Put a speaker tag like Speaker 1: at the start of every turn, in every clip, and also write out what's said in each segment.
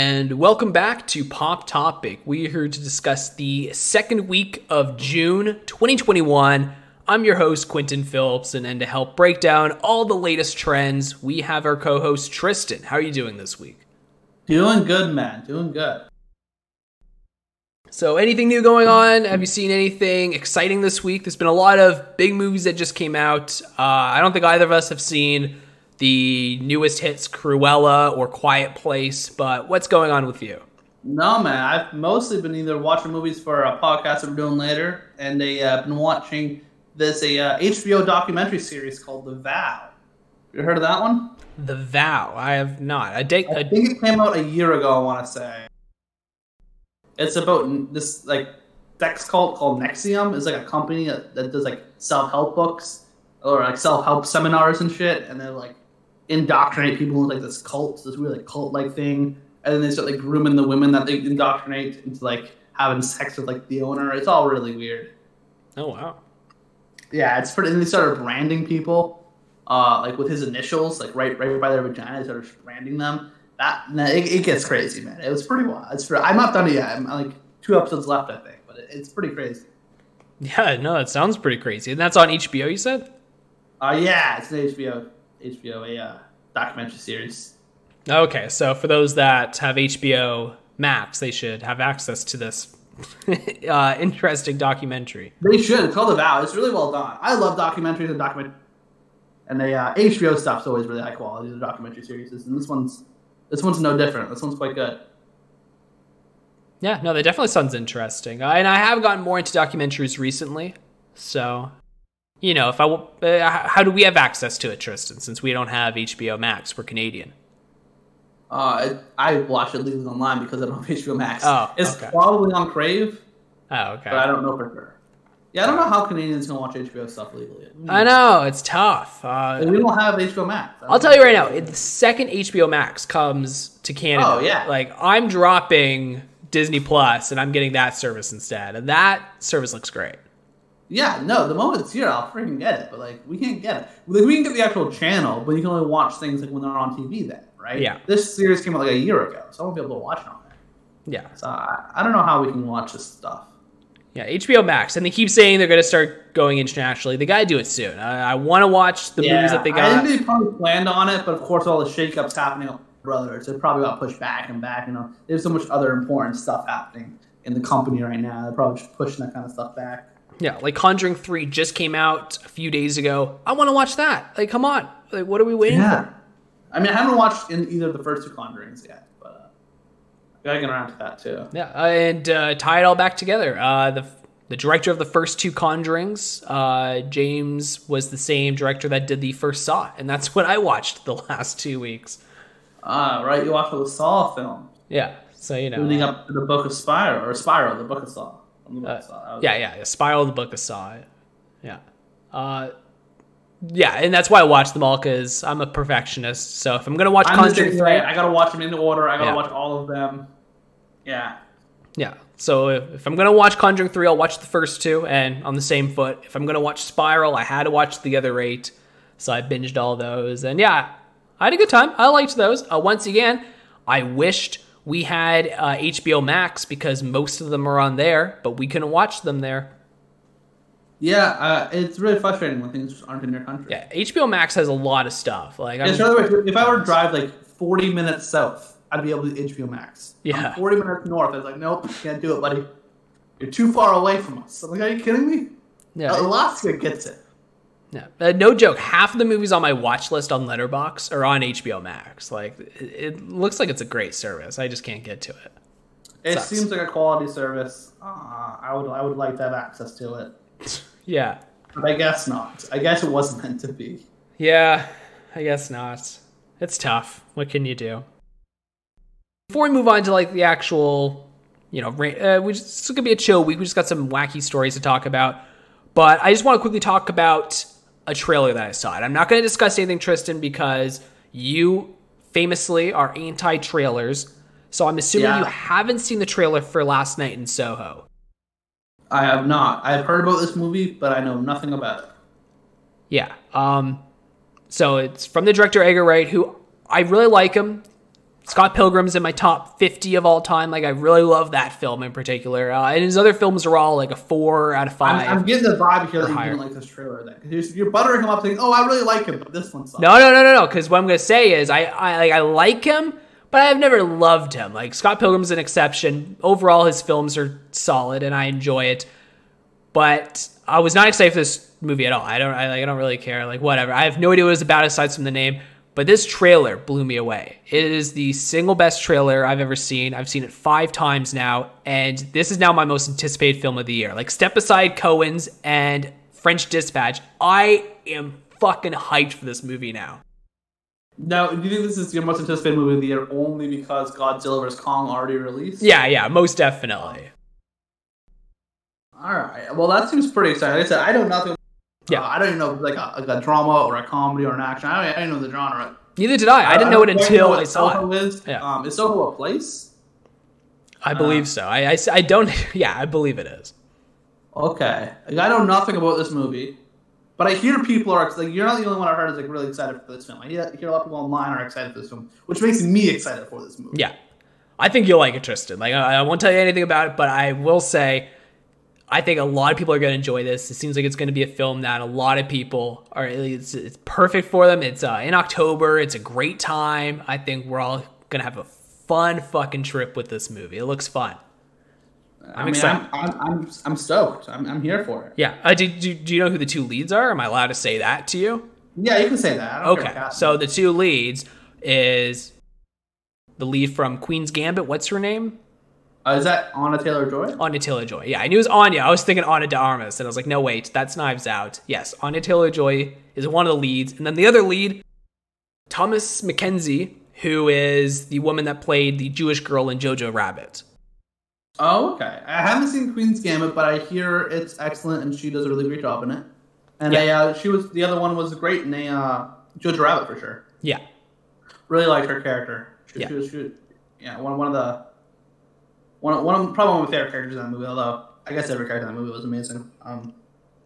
Speaker 1: and welcome back to Pop Topic. We are here to discuss the second week of June 2021. I'm your host, Quentin Phillips, and, and to help break down all the latest trends, we have our co host, Tristan. How are you doing this week?
Speaker 2: Doing good, man. Doing good.
Speaker 1: So, anything new going on? Have you seen anything exciting this week? There's been a lot of big movies that just came out. Uh, I don't think either of us have seen the newest hits Cruella or Quiet Place, but what's going on with you?
Speaker 2: No, man. I've mostly been either watching movies for a podcast that we're doing later, and they uh, been watching this a uh, HBO documentary series called The Vow. You heard of that one?
Speaker 1: The Vow. I have not. I
Speaker 2: think it came out a year ago. I want to say. It's about this like sex cult called NXIVM. It's like a company that, that does like self help books or like self help seminars and shit, and they're like indoctrinate people into like this cult, this really like cult like thing, and then they start like grooming the women that they indoctrinate into like having sex with like the owner. It's all really weird.
Speaker 1: Oh wow.
Speaker 2: Yeah, it's pretty. And they started branding people, uh, like with his initials, like right right by their vagina. They started branding them. That it, it gets crazy, man. It was pretty wild. It's pretty, I'm not done yet. I'm like two episodes left, I think, but it, it's pretty crazy.
Speaker 1: Yeah, no, that sounds pretty crazy, and that's on HBO. You said?
Speaker 2: Uh, yeah, it's an HBO HBO a uh, documentary series.
Speaker 1: Okay, so for those that have HBO Max, they should have access to this uh, interesting documentary.
Speaker 2: They should. It's called The Vow. It's really well done. I love documentaries and document, and the uh, HBO stuff's always really high quality. The documentary series, and this one's this one's no different. This one's quite good.
Speaker 1: Yeah, no, that definitely sounds interesting. Uh, and I have gotten more into documentaries recently, so you know, if I uh, how do we have access to it, Tristan? Since we don't have HBO Max, we're Canadian.
Speaker 2: Uh, I watch it legally online because I don't have HBO Max.
Speaker 1: Oh,
Speaker 2: it's
Speaker 1: okay.
Speaker 2: probably on Crave.
Speaker 1: Oh, okay.
Speaker 2: But I don't know for sure. Yeah, I don't know how Canadians can watch HBO stuff legally.
Speaker 1: I know it's tough. Uh,
Speaker 2: we don't have HBO Max.
Speaker 1: I'll tell you right now, the second HBO Max comes to Canada,
Speaker 2: Oh, yeah.
Speaker 1: like I'm dropping Disney Plus and I'm getting that service instead, and that service looks great.
Speaker 2: Yeah, no, the moment it's here, I'll freaking get it. But like, we can't get it. Like, we can get the actual channel, but you can only watch things like when they're on TV. Then, right?
Speaker 1: Yeah.
Speaker 2: This series came out like a year ago, so I won't be able to watch it on there.
Speaker 1: Yeah,
Speaker 2: So I, I don't know how we can watch this stuff.
Speaker 1: yeah, HBO Max, and they keep saying they're going to start going internationally. They got to do it soon. I, I want to watch the movies that they got.
Speaker 2: I think they probably planned on it, but of course, all the shakeups happening with Brothers, it probably got pushed back and back. You know, there's so much other important stuff happening in the company right now. They're probably just pushing that kind of stuff back.
Speaker 1: Yeah, like Conjuring Three just came out a few days ago. I want to watch that. Like, come on, like, what are we waiting
Speaker 2: Yeah.
Speaker 1: for?
Speaker 2: I mean, I haven't watched in either of the first two Conjurings yet, but uh, gotta get around to that too.
Speaker 1: Yeah, uh, and uh, tie it all back together. Uh, the the director of the first two Conjurings, uh, James, was the same director that did the first Saw, and that's what I watched the last two weeks.
Speaker 2: Ah, right. You watched the Saw film,
Speaker 1: Yeah, so you know,
Speaker 2: leading up to the Book of Spiral or Spiral, the Book of Saw.
Speaker 1: Uh,
Speaker 2: of Saw. That was-
Speaker 1: yeah, yeah, yeah. Spiral, the Book of Saw. It. Yeah, uh, yeah, and that's why I watched them all because I'm a perfectionist. So if I'm gonna watch
Speaker 2: I'm
Speaker 1: Conjuring Three.
Speaker 2: I gotta watch them in order. I gotta
Speaker 1: Yeah.
Speaker 2: watch all of them. Yeah.
Speaker 1: Yeah. So if, if I'm gonna watch Conjuring three, I'll watch the first two, and on the same foot. If I'm gonna watch Spiral, I had to watch the other eight, so I binged all those, and yeah, I had a good time. I liked those. Uh, once again, I wished we had uh, HBO Max because most of them are on there, but we couldn't watch them there.
Speaker 2: Yeah, uh, it's really frustrating when things aren't in your country.
Speaker 1: Yeah, HBO Max has a lot of stuff. Like,
Speaker 2: It's another way. If I were to drive like 40 minutes south, I'd be able to HBO Max.
Speaker 1: Yeah.
Speaker 2: I'm 40 minutes north. I was like, nope, can't do it, buddy. You're too far away from us. I'm like, are you kidding me?
Speaker 1: yeah,
Speaker 2: Alaska gets it.
Speaker 1: Yeah. Uh, no joke. Half of the movies on my watch list on Letterboxd are on HBO Max. Like, it, it looks like it's a great service. I just can't get to it.
Speaker 2: It seems like a quality service. Uh, I would, I would like to have access to it,
Speaker 1: Yeah.
Speaker 2: but I guess not. I guess it wasn't meant to be.
Speaker 1: Yeah, I guess not. It's tough. What can you do? Before we move on to like the actual, you know, uh, we just, this is gonna be a chill week. We just got some wacky stories to talk about, but I just want to quickly talk about a trailer that I saw. And I'm not gonna discuss anything, Tristan, because you famously are anti-trailers. So I'm assuming
Speaker 2: Yeah.
Speaker 1: you haven't seen the trailer for Last Night in Soho.
Speaker 2: I have not. I've heard about this movie, but I know nothing about it.
Speaker 1: Yeah. Um, so it's from the director Edgar Wright, who I really like him. Scott Pilgrim's in my top 50 of all time. Like, I really love that film in particular. Uh, and his other films are all like a four out of 5
Speaker 2: I'm, I'm getting the vibe here that you didn't like this trailer. Then you're, you're buttering him up, saying, "Oh, I really like him, but this one sucks."
Speaker 1: No, no, no, no, no. Because what I'm gonna say is, I, I like, I like him, but I've never loved him. Like Scott Pilgrim's an exception. Overall, his films are solid, and I enjoy it. But I was not excited for this movie at all. I don't, I, like, I don't really care. Like, whatever. I have no idea what it's about aside from the name. But this trailer blew me away. It is the single best trailer I've ever seen. I've seen it five times now, and this is now my most anticipated film of the year. Like, step aside Coens' and French Dispatch. I am fucking hyped for this movie now.
Speaker 2: Now, do you think this is your most anticipated movie of the year only because Godzilla vs Kong already released?
Speaker 1: Yeah, yeah, most definitely.
Speaker 2: All right. Well, that seems pretty exciting. Like I said, I don't know nothing.
Speaker 1: Yeah.
Speaker 2: Uh, I don't even know like a, like a drama or a comedy or an action. I don't, I don't know the genre.
Speaker 1: Neither did I. I didn't know it until
Speaker 2: what
Speaker 1: I saw
Speaker 2: Soho
Speaker 1: it.
Speaker 2: Is.
Speaker 1: Yeah.
Speaker 2: Um, is Soho a place?
Speaker 1: I believe so. I, I, I don't. Yeah, I believe it is.
Speaker 2: Okay. Like, I know nothing about this movie, but I hear people are like, you're not the only one I heard is like really excited for this film. I hear, I hear a lot of people online are excited for this film, which makes me excited for this movie.
Speaker 1: Yeah, I think you'll like it, Tristan. Like I, I won't tell you anything about it, but I will say, I think a lot of people are going to enjoy this. It seems like it's going to be a film that a lot of people are. It's, it's perfect for them. It's uh, in October. It's a great time. I think we're all going to have a fun fucking trip with this movie. It looks fun.
Speaker 2: I mean,
Speaker 1: excited.
Speaker 2: I'm, I'm, I'm, I'm stoked. I'm, I'm here for it.
Speaker 1: Yeah. Uh, do, do, do you know who the two leads are? Am I allowed to say that to you?
Speaker 2: Yeah, you can say that. I don't care
Speaker 1: Okay, so the two leads is the lead from Queen's Gambit. What's her name?
Speaker 2: Uh, is that Anna Taylor Joy?
Speaker 1: Anya Taylor Joy. Yeah, I knew it was Anya. I was thinking Ana de Armas, and I was like, no, wait, that's Knives Out. Yes, Anya Taylor Joy is one of the leads, and then the other lead, Thomasin McKenzie, who is the woman that played the Jewish girl in Jojo Rabbit.
Speaker 2: Oh, okay. I haven't seen Queen's Gambit, but I hear it's excellent and she does a really great job in it. And
Speaker 1: Yeah.
Speaker 2: I, uh, she was the other one was great in a uh, Jojo Rabbit for sure.
Speaker 1: Yeah,
Speaker 2: Really liked her character. She,
Speaker 1: Yeah.
Speaker 2: she was, she was, yeah, one, one of the one, one of, probably one of my favorite characters in that movie. Although I guess every character in that movie was amazing. Um,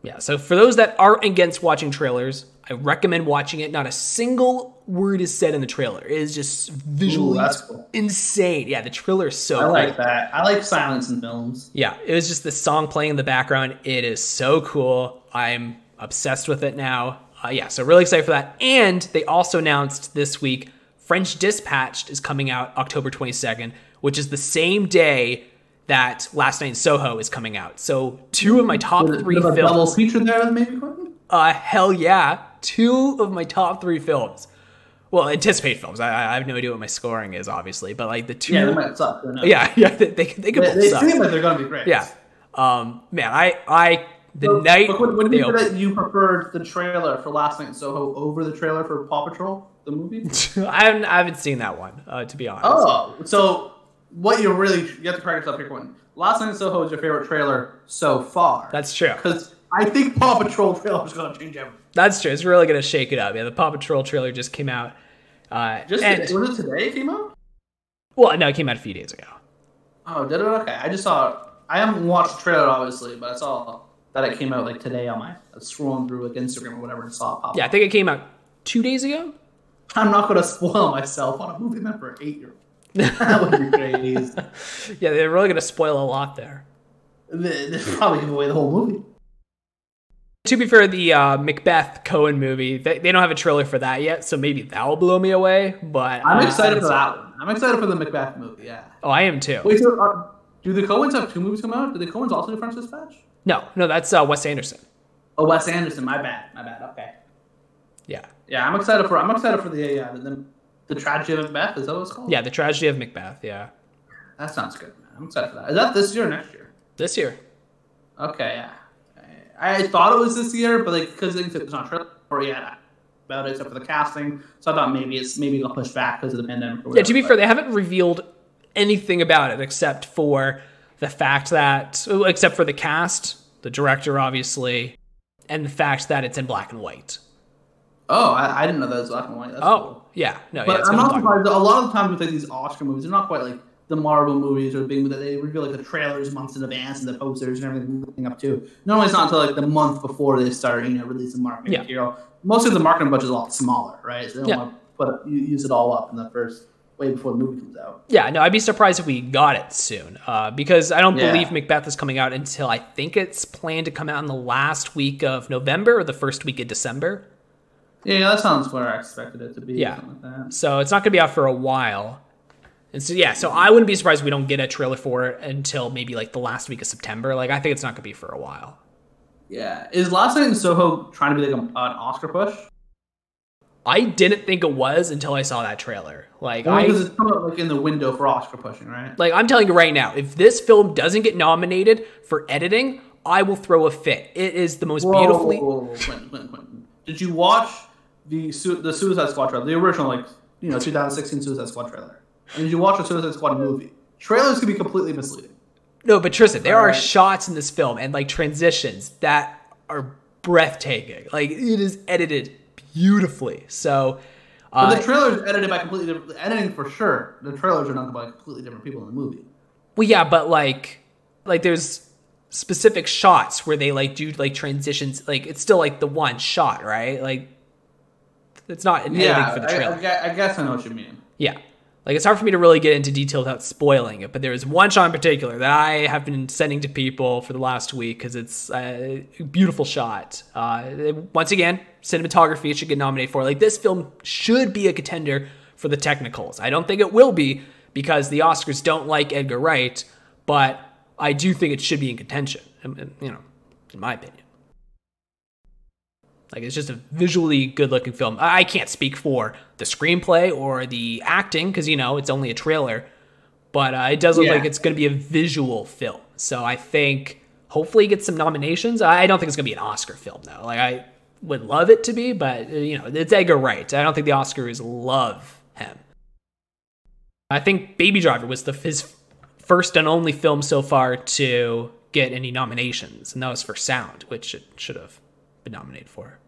Speaker 1: yeah. So for those that aren't against watching trailers, I recommend watching it. Not a single word is said in the trailer. It is just visually
Speaker 2: Ooh, cool.
Speaker 1: insane. Yeah, the trailer is so
Speaker 2: I
Speaker 1: cool.
Speaker 2: like that. I like silence in films.
Speaker 1: Yeah, it was just the song playing in the background. It is so cool. I'm obsessed with it now. Uh, yeah, so really excited for that. And they also announced this week French Dispatched is coming out October 22nd, which is the same day that Last Night in Soho is coming out. So two of my top three
Speaker 2: a double
Speaker 1: films.
Speaker 2: feature there, maybe.
Speaker 1: Uh, hell yeah, two of my top three films. Well, anticipated films. I, I have no idea what my scoring is, obviously, but like the two.
Speaker 2: Yeah, they might suck.
Speaker 1: yeah, yeah, they, they, they could
Speaker 2: They,
Speaker 1: both
Speaker 2: they
Speaker 1: suck.
Speaker 2: seem like they're gonna be great.
Speaker 1: Yeah. Um, man, I, I, the
Speaker 2: So,
Speaker 1: night
Speaker 2: but when, when you said that you preferred the trailer for Last Night in Soho over the trailer for Paw Patrol, the movie.
Speaker 1: I haven't, I haven't seen that one, uh, to be honest.
Speaker 2: oh, so what you're really you have to correct yourself here, Quentin. Last Night in Soho is your favorite trailer so far.
Speaker 1: That's true.
Speaker 2: because I think Paw Patrol trailer is gonna change everything.
Speaker 1: That's true. It's really gonna shake it up. Yeah, the Paw Patrol trailer just came out. Uh,
Speaker 2: Just
Speaker 1: and,
Speaker 2: today, was it today it came out?
Speaker 1: well, no, it came out a few days ago.
Speaker 2: Oh, did it? Okay, I just saw. I haven't watched the trailer obviously, but I saw that it came out like today on my scrolling through like Instagram or whatever and saw it pop.
Speaker 1: Yeah, I think it came out two days ago.
Speaker 2: I'm not gonna spoil myself on a movie meant for an eight year old. That would be crazy.
Speaker 1: Yeah, they're really gonna spoil a lot there.
Speaker 2: They they probably give away the whole movie.
Speaker 1: To be fair, the uh, Macbeth Coen movie, they, they don't have a trailer for that yet, so maybe that will blow me away. But
Speaker 2: I'm
Speaker 1: uh,
Speaker 2: excited for that one. I'm excited for the Macbeth movie. Yeah.
Speaker 1: Oh, I am too.
Speaker 2: Wait, so uh, do the Coens have two movies come out? Do the Coens also do French Dispatch?
Speaker 1: No, no, that's uh, Wes Anderson.
Speaker 2: Oh, Wes Anderson. My bad. My bad. Okay.
Speaker 1: Yeah,
Speaker 2: Yeah, I'm excited for. I'm excited for the uh, the, the tragedy of Macbeth. Is that what it's called?
Speaker 1: yeah, the tragedy of Macbeth. Yeah,
Speaker 2: That sounds good. Man. I'm excited for that. Is that this year or next year?
Speaker 1: this year.
Speaker 2: Okay. Yeah. I, thought it was this year, but like because it's not trailer or yet about it except for the casting. So I thought maybe it's maybe it'll push back because of the pandemic. Or
Speaker 1: Yeah, to be
Speaker 2: but-
Speaker 1: fair, they haven't revealed anything about it except for the fact that, except for the cast, the director, obviously, and the fact that it's in black and white.
Speaker 2: Oh, I, I didn't know that was black and white. That's
Speaker 1: Oh,
Speaker 2: cool.
Speaker 1: Yeah, no,
Speaker 2: But
Speaker 1: it's
Speaker 2: I'm not
Speaker 1: be black and
Speaker 2: surprised. A lot of the times with like these Oscar movies, they're not quite like the Marvel movies or being that they reveal like the trailers months in advance and the posters and everything leading up to. Normally, it's not until like the month before they start, you know, releasing marketing
Speaker 1: Yeah.
Speaker 2: material. Most of the marketing budget is a lot smaller, right? So they don't
Speaker 1: Yeah.
Speaker 2: want to put use it all up in the first way before the movie comes out.
Speaker 1: Yeah, no, I'd be surprised if we got it soon, uh, because I don't
Speaker 2: Yeah.
Speaker 1: believe Macbeth is coming out until I think it's planned to come out in the last week of November or the first week of December.
Speaker 2: Yeah, that sounds where I expected it to be.
Speaker 1: Yeah.
Speaker 2: like that.
Speaker 1: So it's not going to be out for a while. And so yeah, so I wouldn't be surprised if we don't get a trailer for it until maybe like the last week of September. Like I think it's not going to be for a while.
Speaker 2: Yeah. Is Last Night in Soho trying to be like a, an Oscar push?
Speaker 1: I didn't think it was until I saw that trailer. Like
Speaker 2: Only
Speaker 1: I
Speaker 2: because it's coming up like in the window for Oscar pushing, right?
Speaker 1: like I'm telling you right now, if this film doesn't get nominated for editing, I will throw a fit. It is the most beautifully
Speaker 2: Whoa, whoa, whoa, Quentin, Quentin, Quentin. Did you watch the Su- the Suicide Squad trailer, the original like you know 2016 Suicide Squad trailer? And did you watch the Suicide Squad movie? Trailers can be completely misleading.
Speaker 1: No, but Tristan, there are shots in this film and like transitions that are breathtaking. Like it is edited beautifully. So
Speaker 2: But
Speaker 1: uh,
Speaker 2: the trailers edited by completely different the editing for sure. The trailers are done by completely different people in the movie.
Speaker 1: Well, yeah, but like, like there's specific shots where they like do like transitions. Like it's still like the one shot, right? Like it's not an
Speaker 2: Yeah,
Speaker 1: editing for the trailer.
Speaker 2: I, I guess I know what you mean.
Speaker 1: yeah, like it's hard for me to really get into detail without spoiling it. But there is one shot in particular that I have been sending to people for the last week because it's a beautiful shot. Uh, once again, cinematography should get nominated for. Like this film should be a contender for the technicals. I don't think it will be because the Oscars don't like Edgar Wright, but I do think it should be in contention. You know, in my opinion. Like it's just a visually good-looking film. I can't speak for the screenplay or the acting because you know it's only a trailer, but uh, it does look
Speaker 2: Yeah.
Speaker 1: like it's going to be a visual film. So I think hopefully it gets some nominations. I don't think it's going to be an Oscar film though. Like I would love it to be, but uh, you know it's Edgar Wright. I don't think the Oscars love him. I think Baby Driver was the his first and only film so far to get any nominations, and that was for sound, which it should have been nominated for.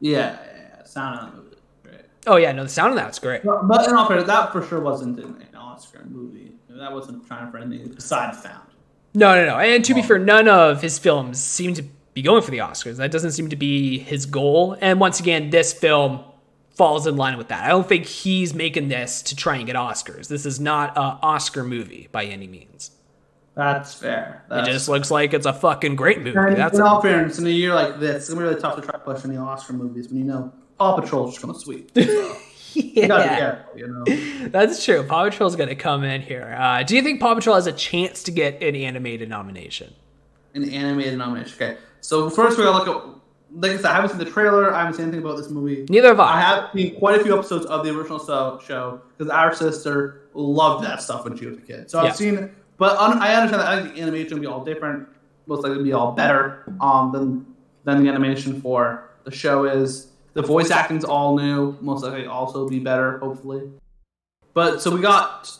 Speaker 2: Yeah, yeah, sound of the movie. Great.
Speaker 1: Oh yeah, no, the sound of that's great.
Speaker 2: But, but in all fairness, that for sure wasn't an, an Oscar movie. That wasn't trying for anything besides sound.
Speaker 1: No, no, no. And to be fair, none of his films seem to be going for the Oscars. That doesn't seem to be his goal. And once again, this film falls in line with that. I don't think he's making this to try and get Oscars. This is not a Oscar movie by any means.
Speaker 2: That's fair.
Speaker 1: It
Speaker 2: That's
Speaker 1: just looks like it's a fucking great movie.
Speaker 2: And
Speaker 1: That's
Speaker 2: in
Speaker 1: it.
Speaker 2: all fairness, in a year like this, it's gonna be really tough to try to push any Oscar movies when you know Paw Patrol's just gonna sweep. So, you gotta be
Speaker 1: Yeah,
Speaker 2: careful, you know.
Speaker 1: that's true. Paw Patrol's going to come in here. Uh, do you think Paw Patrol has a chance to get an animated nomination?
Speaker 2: An animated nomination. Okay, so first we gotta look at. Like I said, I haven't seen the trailer. I haven't seen anything about this movie.
Speaker 1: Neither have
Speaker 2: I
Speaker 1: I.
Speaker 2: have seen quite a few episodes of the original show because our sister loved that stuff when she was a kid. So
Speaker 1: Yeah.
Speaker 2: I've seen, but un- I understand that I think the animation will be all different. Most likely, be all better um, than than the animation for the show is. The voice acting's all new. Most likely, also be better. Hopefully, but so we got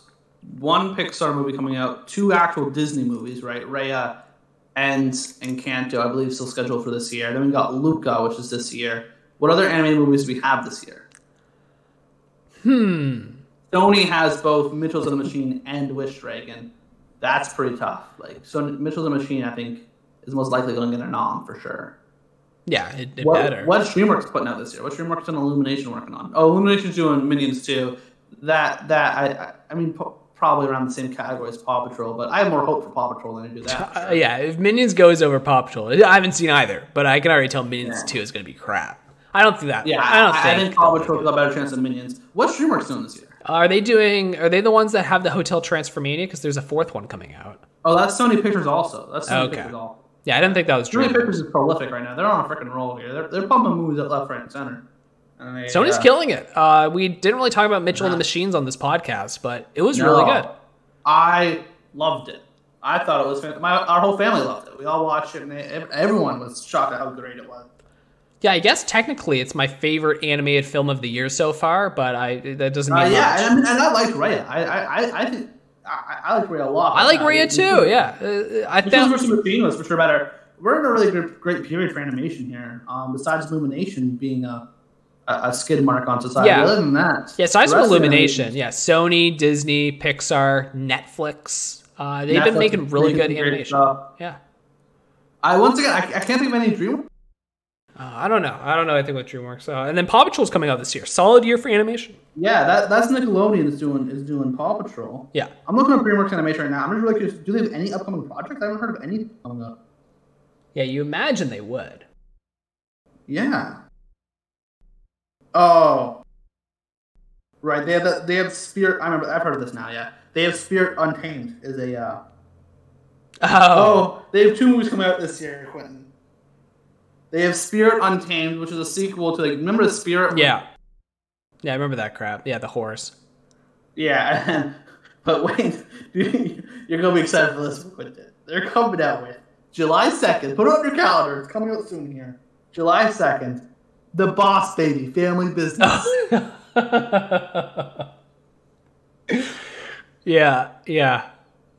Speaker 2: one Pixar movie coming out, two actual Disney movies, right? Raya and Encanto, I believe, still scheduled for this year. Then we got Luca, which is this year. What other animated movies do we have this year?
Speaker 1: Hmm.
Speaker 2: Sony has both Mitchell's and the Machine and Wish Dragon. That's pretty tough. Like, so Mitchell's and the Machine, I think, is most likely going to get a nom for sure.
Speaker 1: Yeah, it, it
Speaker 2: What,
Speaker 1: better.
Speaker 2: what DreamWorks putting out this year? What DreamWorks and Illumination working on? Oh, Illumination's doing Minions too. That that I I, I mean po- probably around the same category as Paw Patrol, but I have more hope for Paw Patrol than I do that.
Speaker 1: Uh,
Speaker 2: sure.
Speaker 1: yeah, if Minions goes over Paw Patrol, I haven't seen either, but I can already tell Minions
Speaker 2: Yeah.
Speaker 1: 2 is going to be crap. I don't think that.
Speaker 2: Yeah,
Speaker 1: I don't
Speaker 2: I,
Speaker 1: think.
Speaker 2: I think Paw Patrol's got a better chance than Minions. What's DreamWorks doing this year?
Speaker 1: Are they doing? Are they the ones that have the Hotel Transformania? Because there's a fourth one coming out.
Speaker 2: Oh, that's Sony Pictures also. That's Sony
Speaker 1: Okay.
Speaker 2: Pictures also.
Speaker 1: Yeah, I didn't think that was true. Sony.
Speaker 2: Pictures is prolific right now. They're on a freaking roll here. They're, they're pumping movies at left, right, and center. And they,
Speaker 1: Sony's
Speaker 2: uh,
Speaker 1: killing it. Uh, we didn't really talk about Mitchell and the Machines on this podcast, but it was
Speaker 2: No.
Speaker 1: really good.
Speaker 2: I loved it. I thought it was fantastic. my our whole family loved it. We all watched it, and they, everyone was shocked at how great it was.
Speaker 1: Yeah, I guess technically it's my favorite animated film of the year so far, but I that doesn't mean
Speaker 2: Uh, yeah,
Speaker 1: much.
Speaker 2: and, I mean, and I liked Raya. I I, I, I think I, I like Raya a lot.
Speaker 1: I like
Speaker 2: Uh,
Speaker 1: Raya too.
Speaker 2: it-
Speaker 1: Yeah, uh, I think.
Speaker 2: versus Machine was for sure better. We're in a really great, great period for animation here. Um, besides Illumination being a, a, skid mark on society.
Speaker 1: Yeah.
Speaker 2: Other than that,
Speaker 1: Yeah, from
Speaker 2: rest of
Speaker 1: Illumination, yeah, Sony, Disney, Pixar, Netflix, uh, they've been making really good animation.
Speaker 2: stuff.
Speaker 1: Yeah.
Speaker 2: I once again, I, I can't think of any dream.
Speaker 1: Uh, I don't know. I don't know. I think with DreamWorks. Uh, and then Paw Patrol's coming out this year. Solid year for animation.
Speaker 2: Yeah, that that's Nickelodeon is doing is doing Paw Patrol.
Speaker 1: Yeah.
Speaker 2: I'm looking at DreamWorks Animation right now. I'm just really curious. Do they have any upcoming projects? I haven't heard of any coming up.
Speaker 1: Yeah, you imagine they would.
Speaker 2: Yeah. Oh. Right. They have the, they have Spirit. I remember. I've heard of this now. Yeah. They have Spirit Untamed is a. Uh,
Speaker 1: Oh.
Speaker 2: oh, they have two movies coming out this year, Quentin. They have Spirit Untamed, which is a sequel to like remember the Spirit.
Speaker 1: Yeah. Yeah, I remember that crap. Yeah, the horse.
Speaker 2: Yeah. But wait, you're gonna be excited for this. They're coming out with July second. Put it on your calendar. It's coming out soon here. July second. The Boss Baby Family Business.
Speaker 1: yeah, yeah.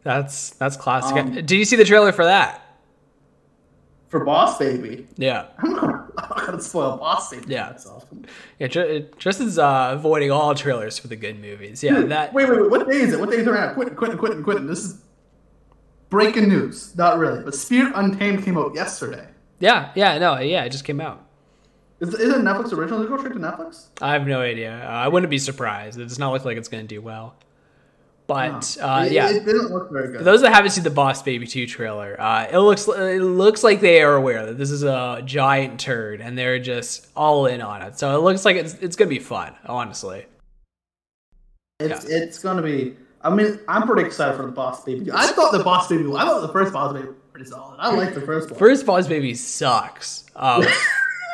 Speaker 1: That's that's classic.
Speaker 2: Um,
Speaker 1: Did you see the trailer for that?
Speaker 2: For Boss Baby.
Speaker 1: Yeah.
Speaker 2: I'm not gonna, I'm not gonna spoil Boss Baby.
Speaker 1: Yeah.
Speaker 2: myself.
Speaker 1: Yeah, Tr- Tristan's uh, avoiding all trailers for the good movies. Yeah, that.
Speaker 2: Wait, wait, wait. What day is it? What day is it now? Quentin, Quentin, Quentin, Quentin. This is breaking news. Not really, but Spirit Untamed came out yesterday.
Speaker 1: Yeah, yeah, no, yeah, it just came out.
Speaker 2: Is, is it Netflix original? Did it go straight to Netflix?
Speaker 1: I have no idea. Uh, I wouldn't be surprised. It does not look like it's going to do well. But
Speaker 2: No.
Speaker 1: uh,
Speaker 2: It-
Speaker 1: yeah,
Speaker 2: it, didn't look very good.
Speaker 1: For those that haven't seen the Boss Baby 2 trailer, uh, it looks it looks like they are aware that this is a giant turd and they're just all in on it. So it looks like it's it's gonna be fun, honestly.
Speaker 2: It's it's gonna be. I mean, I'm pretty excited for the Boss Baby. I thought the Boss Baby. I thought the first Boss Baby was pretty solid. I like the first one.
Speaker 1: First Boss Baby sucks. Um,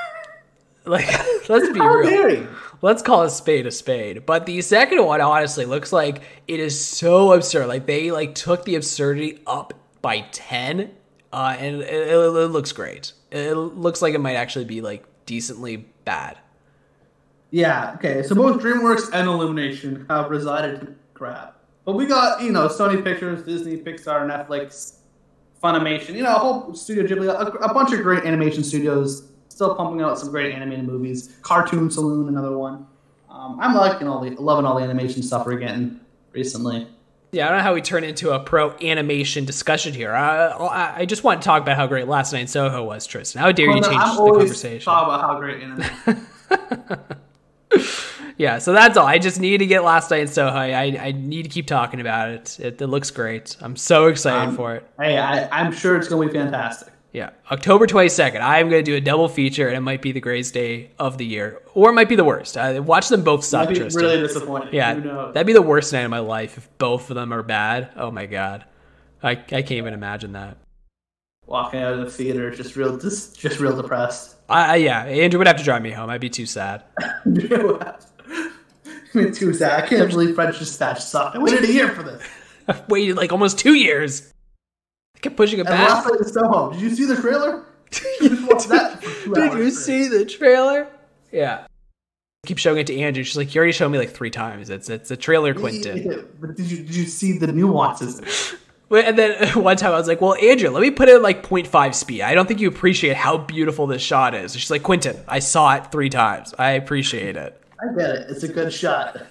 Speaker 1: like let's be
Speaker 2: How
Speaker 1: real. Let's call a spade a spade. But the second one honestly looks like it is so absurd. Like they like took the absurdity up by 10 uh, and it, it, it looks great. It looks like it might actually be like decently bad.
Speaker 2: Yeah. Okay. So both DreamWorks and Illumination have resided crap, but we got you know Sony Pictures, Disney, Pixar, Netflix, Funimation. You know a whole Studio Ghibli, a, a bunch of great animation studios still pumping out some great animated movies. Cartoon Saloon, another one. Um, I'm liking all the loving all the animation stuff we're getting recently.
Speaker 1: Yeah, I don't know how we turn into a pro animation discussion here. I, I, I just want to talk about how great Last Night in Soho was, Tristan. How dare you
Speaker 2: Well,
Speaker 1: change
Speaker 2: I'm
Speaker 1: the conversation?
Speaker 2: Talk about how great animation.
Speaker 1: Yeah, so that's all. I just need to get Last Night in Soho. I, I need to keep talking about it. It, it looks great. I'm so excited
Speaker 2: Um,
Speaker 1: for it.
Speaker 2: hey, I, I'm sure it's gonna be fantastic.
Speaker 1: Yeah, October 22nd. I'm going to do a double feature, and it might be the greatest day of the year, or it might be the worst. Uh, watch them both suck,
Speaker 2: I'd be
Speaker 1: Tristan.
Speaker 2: really disappointed.
Speaker 1: yeah, that'd be the worst night of my life if both of them are bad. Oh my god, I, I can't even imagine that.
Speaker 2: Walking out of the theater, just real, just, just real depressed.
Speaker 1: I, I yeah, Andrew would have to drive me home. I'd be too sad.
Speaker 2: I too sad. I can't believe French Dispatch sucked. I waited a year for this.
Speaker 1: I've waited like almost two years. I kept pushing it
Speaker 2: And
Speaker 1: back.
Speaker 2: last night in Soho, did you see the trailer? That
Speaker 1: Did you see the trailer? Yeah. Keep showing it to Andrew. She's like, you already showed me like three times. It's it's a trailer, Quentin.
Speaker 2: But did you did you see the nuances?
Speaker 1: And then one time I was like, well, Andrew, let me put it at like 0.5 speed. I don't think you appreciate how beautiful this shot is. She's like, Quentin, I saw it three times. I appreciate it.
Speaker 2: I get it. It's a good shot.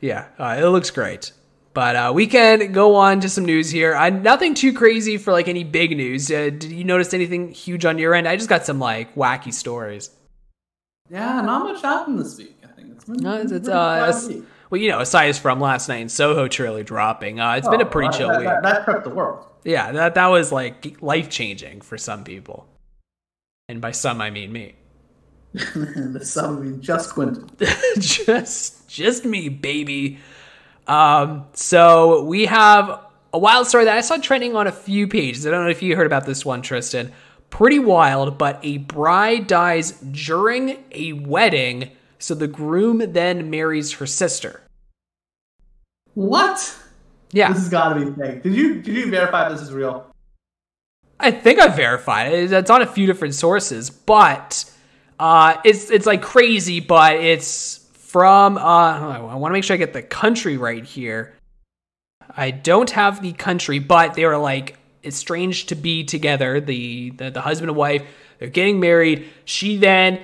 Speaker 1: Yeah, uh, it looks great. But uh, we can go on to some news here. Uh, nothing too crazy for like any big news. Uh, did you notice anything huge on your end? I just got some like wacky stories.
Speaker 2: Yeah, not much happened this week. I think it's been,
Speaker 1: No, it's,
Speaker 2: been
Speaker 1: it's
Speaker 2: a
Speaker 1: uh, well, you know, aside from last night in Soho trailer dropping, uh, it's been a
Speaker 2: Oh,
Speaker 1: pretty chill
Speaker 2: that,
Speaker 1: week.
Speaker 2: That, that the world.
Speaker 1: Yeah, that that was like life changing for some people, and by some I mean me.
Speaker 2: the sun would be just Quentin.
Speaker 1: just just me, baby. Um, so we have a wild story that I saw trending on a few pages. I don't know if you heard about this one, Tristan. Pretty wild, but a bride dies during a wedding, so the groom then marries her sister.
Speaker 2: What?
Speaker 1: Yeah,
Speaker 2: This has got to be fake. Did you did you verify this is real?
Speaker 1: I think I verified it. It's on a few different sources, but uh, it's it's like crazy. But it's from. Uh, I want to make sure I get the country right here. I don't have the country, but they were like estranged to be together. The the, the husband and wife. They're getting married. She then.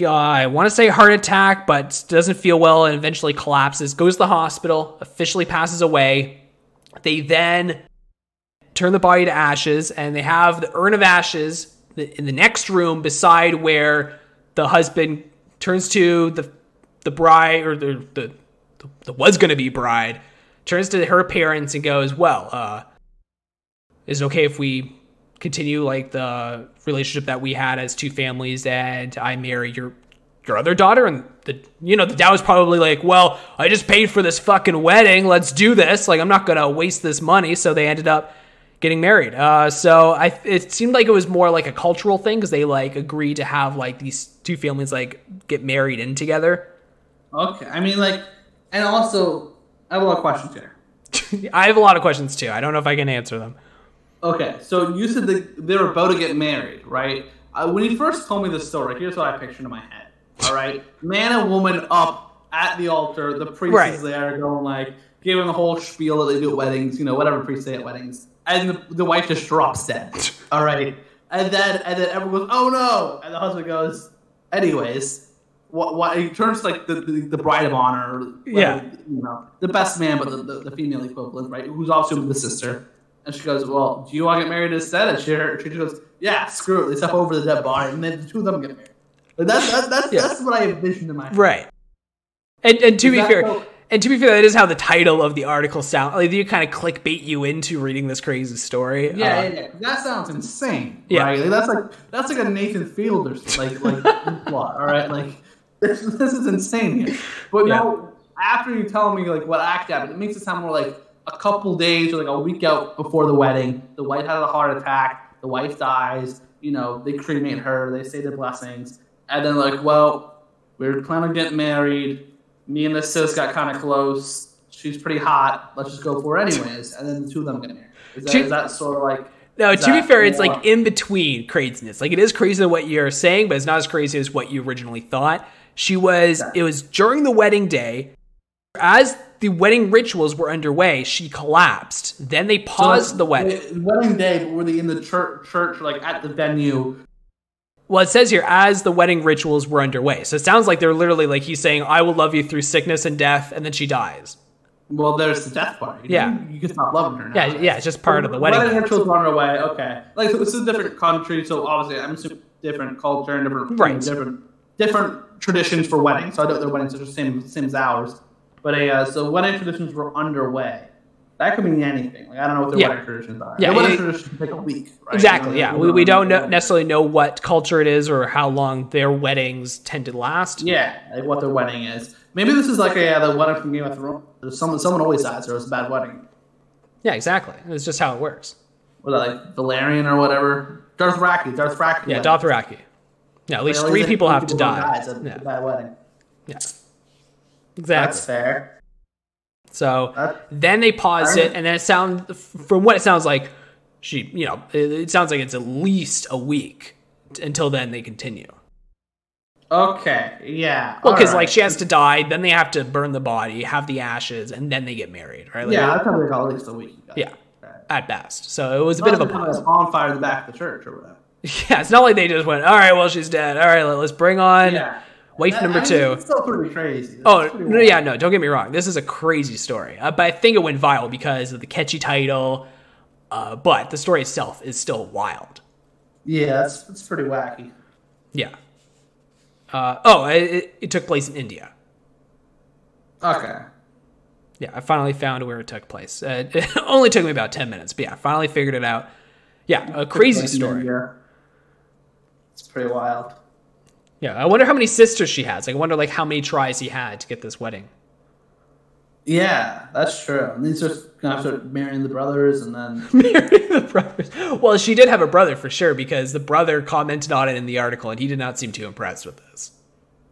Speaker 1: Uh, I want to say heart attack, but doesn't feel well and eventually collapses. Goes to the hospital, officially passes away. They then turn the body to ashes and they have the urn of ashes in the next room beside where the husband turns to the the bride or the the, the, the was going to be bride turns to her parents and goes, "Well, uh, is it okay if we continue like the relationship that we had as two families and I marry your your other daughter? And the you know the dad was probably like well i just paid for this fucking wedding. Let's do this. Like i'm not gonna waste this money. So they ended up getting married. Uh, so i it seemed like it was more like a cultural thing because they like agreed to have like these two families like get married in together
Speaker 2: Okay, I mean like, and also I have a lot of questions here.
Speaker 1: i have a lot of questions too i don't know if i can answer them
Speaker 2: Okay, so you said that they were about to get married, right? Uh, when you first told me the story, here's what I pictured in my head. All right, man and woman up at the altar. The priest
Speaker 1: Right.
Speaker 2: is there, going like, giving the whole spiel that they do at weddings. You know, whatever priests say at weddings, and the, the wife just drops dead. All right, and then and then everyone goes, "Oh no!" And the husband goes, "Anyways." What, what he turns like the, the, the bride of honor, or
Speaker 1: Yeah.
Speaker 2: you know, the best man, but the, the, the female equivalent, right? Who's also the sister. And she goes, "Well, do you want to get married instead?" And she, she goes, "Yeah, screw it. They step over the dead body, and then the two of them get married." Like that's that's that's,
Speaker 1: Yeah.
Speaker 2: that's what I envisioned in my head.
Speaker 1: right and and to be fair
Speaker 2: how-
Speaker 1: and to be fair that is how the title of the article sounds. like they kind of clickbait you into reading this crazy story
Speaker 2: Yeah,
Speaker 1: Uh,
Speaker 2: yeah, yeah. That sounds insane.
Speaker 1: Yeah.
Speaker 2: Right? Like, that's like that's like a Nathan Fielder's like like plot. All right, like this, this is insane here. But
Speaker 1: Yeah.
Speaker 2: now after you tell me like what act happened, it makes it sound more like a couple days or like a week out before the wedding. The wife had a heart attack. The wife dies. You know, they cremate her. They say their blessings, and then like, well, we were planning on getting married. Me and the sis got kind of close. She's pretty hot. Let's just go for it anyways. And then the two of them get married. Is that, that sort of like
Speaker 1: No,
Speaker 2: Is
Speaker 1: to be fair, it's like in between craziness. Like it is crazy what you're saying, but it's not as crazy as what you originally thought. She was. It was during the wedding day, as the wedding rituals were underway. She collapsed. Then they uh, paused the wedding.
Speaker 2: Wedding day, but were they in the church, church, like at the venue?
Speaker 1: Well, it says here as the wedding rituals were underway. So it sounds like they're literally like he's saying, "I will love you through sickness and death," and then she dies.
Speaker 2: Well, there's the death party.
Speaker 1: Yeah.
Speaker 2: you, you can stop loving her now.
Speaker 1: Yeah, yeah, it's just part of the wedding.
Speaker 2: Wedding rituals are underway. Okay, like so this is a different country, so obviously I'm assuming different culture and different
Speaker 1: Right.
Speaker 2: different different traditions for weddings. So I don't know their weddings are the same same as ours, but a uh, so wedding traditions were underway. That could mean anything. Like I don't know what their
Speaker 1: Yeah.
Speaker 2: wedding traditions are.
Speaker 1: Yeah,
Speaker 2: their wedding
Speaker 1: it-
Speaker 2: traditions take a week. Right?
Speaker 1: Exactly.
Speaker 2: You know,
Speaker 1: Yeah, we, we don't know, necessarily know what culture it is or how long their weddings tend to last.
Speaker 2: Yeah, like what their wedding is. Maybe this is like a uh, the wedding from Game of Thrones. Someone someone always dies. or it's a bad wedding.
Speaker 1: Yeah, exactly. It's just how it works.
Speaker 2: Was that like Valyrian or whatever? Dothraki. Darth Raki.
Speaker 1: Yeah,
Speaker 2: wedding.
Speaker 1: Dothraki. Yeah, at least three
Speaker 2: like,
Speaker 1: people have to die.
Speaker 2: die. It's a,
Speaker 1: Yeah,
Speaker 2: a bad wedding.
Speaker 1: yeah.
Speaker 2: That's fair.
Speaker 1: So
Speaker 2: That-
Speaker 1: then they pause it, and then it sounds from what it sounds like, she, you know, it, it sounds like it's at least a week until then they continue.
Speaker 2: Okay. Yeah.
Speaker 1: Well, because
Speaker 2: alright.
Speaker 1: like she has to die, then they have to burn the body, have the ashes, and then they get married, right? Like,
Speaker 2: yeah, that's probably at least a week.
Speaker 1: yeah,
Speaker 2: Okay.
Speaker 1: at best. So it was a bit of a
Speaker 2: like bonfire in the back of the church or whatever.
Speaker 1: Yeah, it's not like they just went, all right, well she's dead. All right, let- let's bring on
Speaker 2: Yeah.
Speaker 1: wife
Speaker 2: That-
Speaker 1: number
Speaker 2: I mean,
Speaker 1: two.
Speaker 2: It's still pretty crazy. It's
Speaker 1: Oh
Speaker 2: pretty
Speaker 1: no, yeah, no. Don't get me wrong. This is a crazy story, uh, but I think it went viral because of the catchy title. Uh, but the story itself is still wild.
Speaker 2: Yeah, that's, that's pretty wacky.
Speaker 1: Yeah. Uh, oh, it, it, took place in India.
Speaker 2: Okay.
Speaker 1: Yeah, I finally found where it took place. Uh, it only took me about ten minutes, but yeah, I finally figured it out. Yeah, a crazy story.
Speaker 2: Yeah. It's pretty wild.
Speaker 1: Yeah, I wonder how many sisters she has. Like, I wonder like how many tries he had to get this wedding.
Speaker 2: Yeah, that's true. And these just gonna start marrying the brothers, and then
Speaker 1: Marrying the brothers. Well, she did have a brother for sure because the brother commented on it in the article, and he did not seem too impressed with this.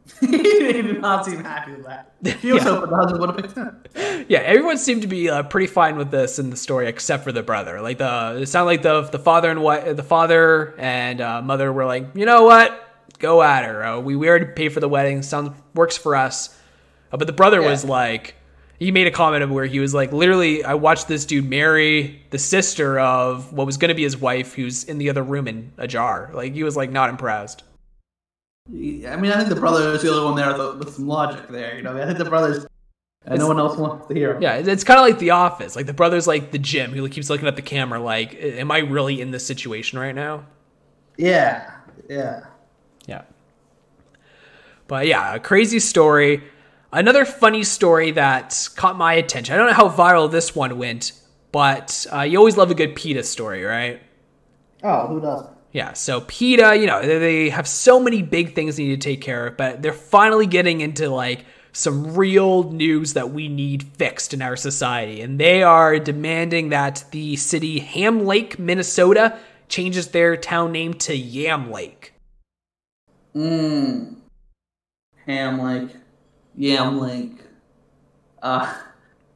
Speaker 2: he did not seem happy with that. He was
Speaker 1: Yeah.
Speaker 2: hoping the husband would have picked him.
Speaker 1: Yeah, everyone seemed to be uh, pretty fine with this in the story, except for the brother. Like the it sounded like the the father and what the father and uh, mother were like, you know what, go at her. Uh, we we already paid for the wedding. Sounds works for us. Uh, but the brother was like, he made a comment of where he was like, literally, I watched this dude marry the sister of what was going to be his wife, who's in the other room in a jar. Like he was like not impressed.
Speaker 2: I mean, I think the brother is the only one there with, with some logic there. You know, I think the brothers, and no one else wants to hear. him.
Speaker 1: Yeah, it's- it's kind of like The Office. Like the brother's like the Jim who keeps looking at the camera, like, am I really in this situation right now?
Speaker 2: Yeah, yeah.
Speaker 1: Yeah. But yeah, a crazy story. Another funny story that caught my attention. I don't know how viral this one went, but uh, you always love a good PETA story, right?
Speaker 2: Oh, who doesn't?
Speaker 1: Yeah, so PETA, you know, they- have so many big things they need to take care of, but they're finally getting into like some real news that we need fixed in our society. And they are demanding that the city Ham Lake, Minnesota, changes their town name to Yam Lake.
Speaker 2: Mmm. Ham Lake. Yam Lake. Uh,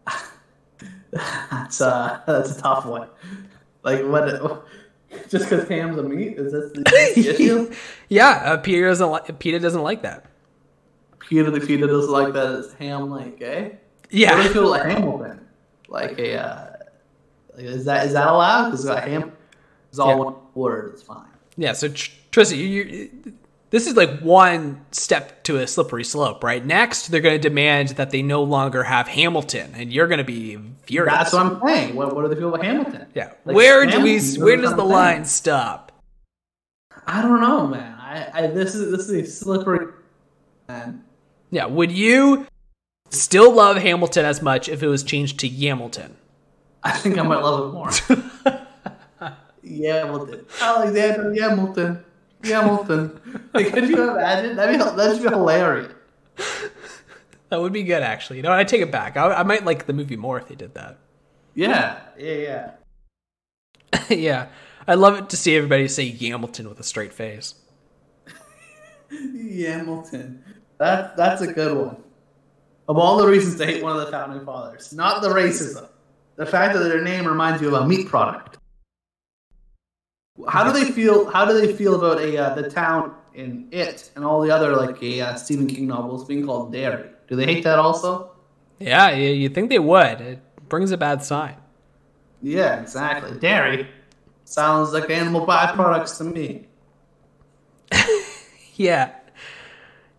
Speaker 2: that's uh, that's a tough one. Like what? Just because ham's a meat is this the, the issue?
Speaker 1: Yeah, uh, PETA doesn't li- PETA doesn't like that.
Speaker 2: Peter the Peter doesn't like that as Ham Lake, eh? What do you
Speaker 1: Yeah,
Speaker 2: feel like Hamilton? Like a uh, like, is that is that allowed? Because ham is all
Speaker 1: Yeah.
Speaker 2: one word. It's fine.
Speaker 1: yeah. So Tr- Tristan, you, you, this is like one step to a slippery slope, right? Next, they're going to demand that they no longer have Hamilton, and you're going to be furious.
Speaker 2: That's what I'm saying. What, what do they feel about Hamilton?
Speaker 1: Yeah.
Speaker 2: Like,
Speaker 1: where do we? Where does the line stop?
Speaker 2: I don't know, man. I, I this is this is a slippery. Man.
Speaker 1: Yeah. Would you still love Hamilton as much if it was changed to Yamilton?
Speaker 2: I think I might love it more. Hamilton. Alexander Hamilton. Hamilton. Like, could you imagine? That'd be, that'd be hilarious.
Speaker 1: That would be good, actually. You know, I take it back. I, I might like the movie more if they did that.
Speaker 2: Yeah. Yeah, yeah.
Speaker 1: yeah. I'd love it to see everybody say Yamilton with a straight face.
Speaker 2: Hamilton. That that's a good one. Of all the reasons to hate one of the founding fathers, not the racism, the fact that their name reminds you of a meat product. How do they feel? How do they feel about a uh, the town in it and all the other like a uh, Stephen King novels being called Derry? Do they hate that also?
Speaker 1: Yeah, you, you think they would. It brings a bad sign.
Speaker 2: Yeah, exactly. Dairy sounds like animal byproducts to me.
Speaker 1: Yeah.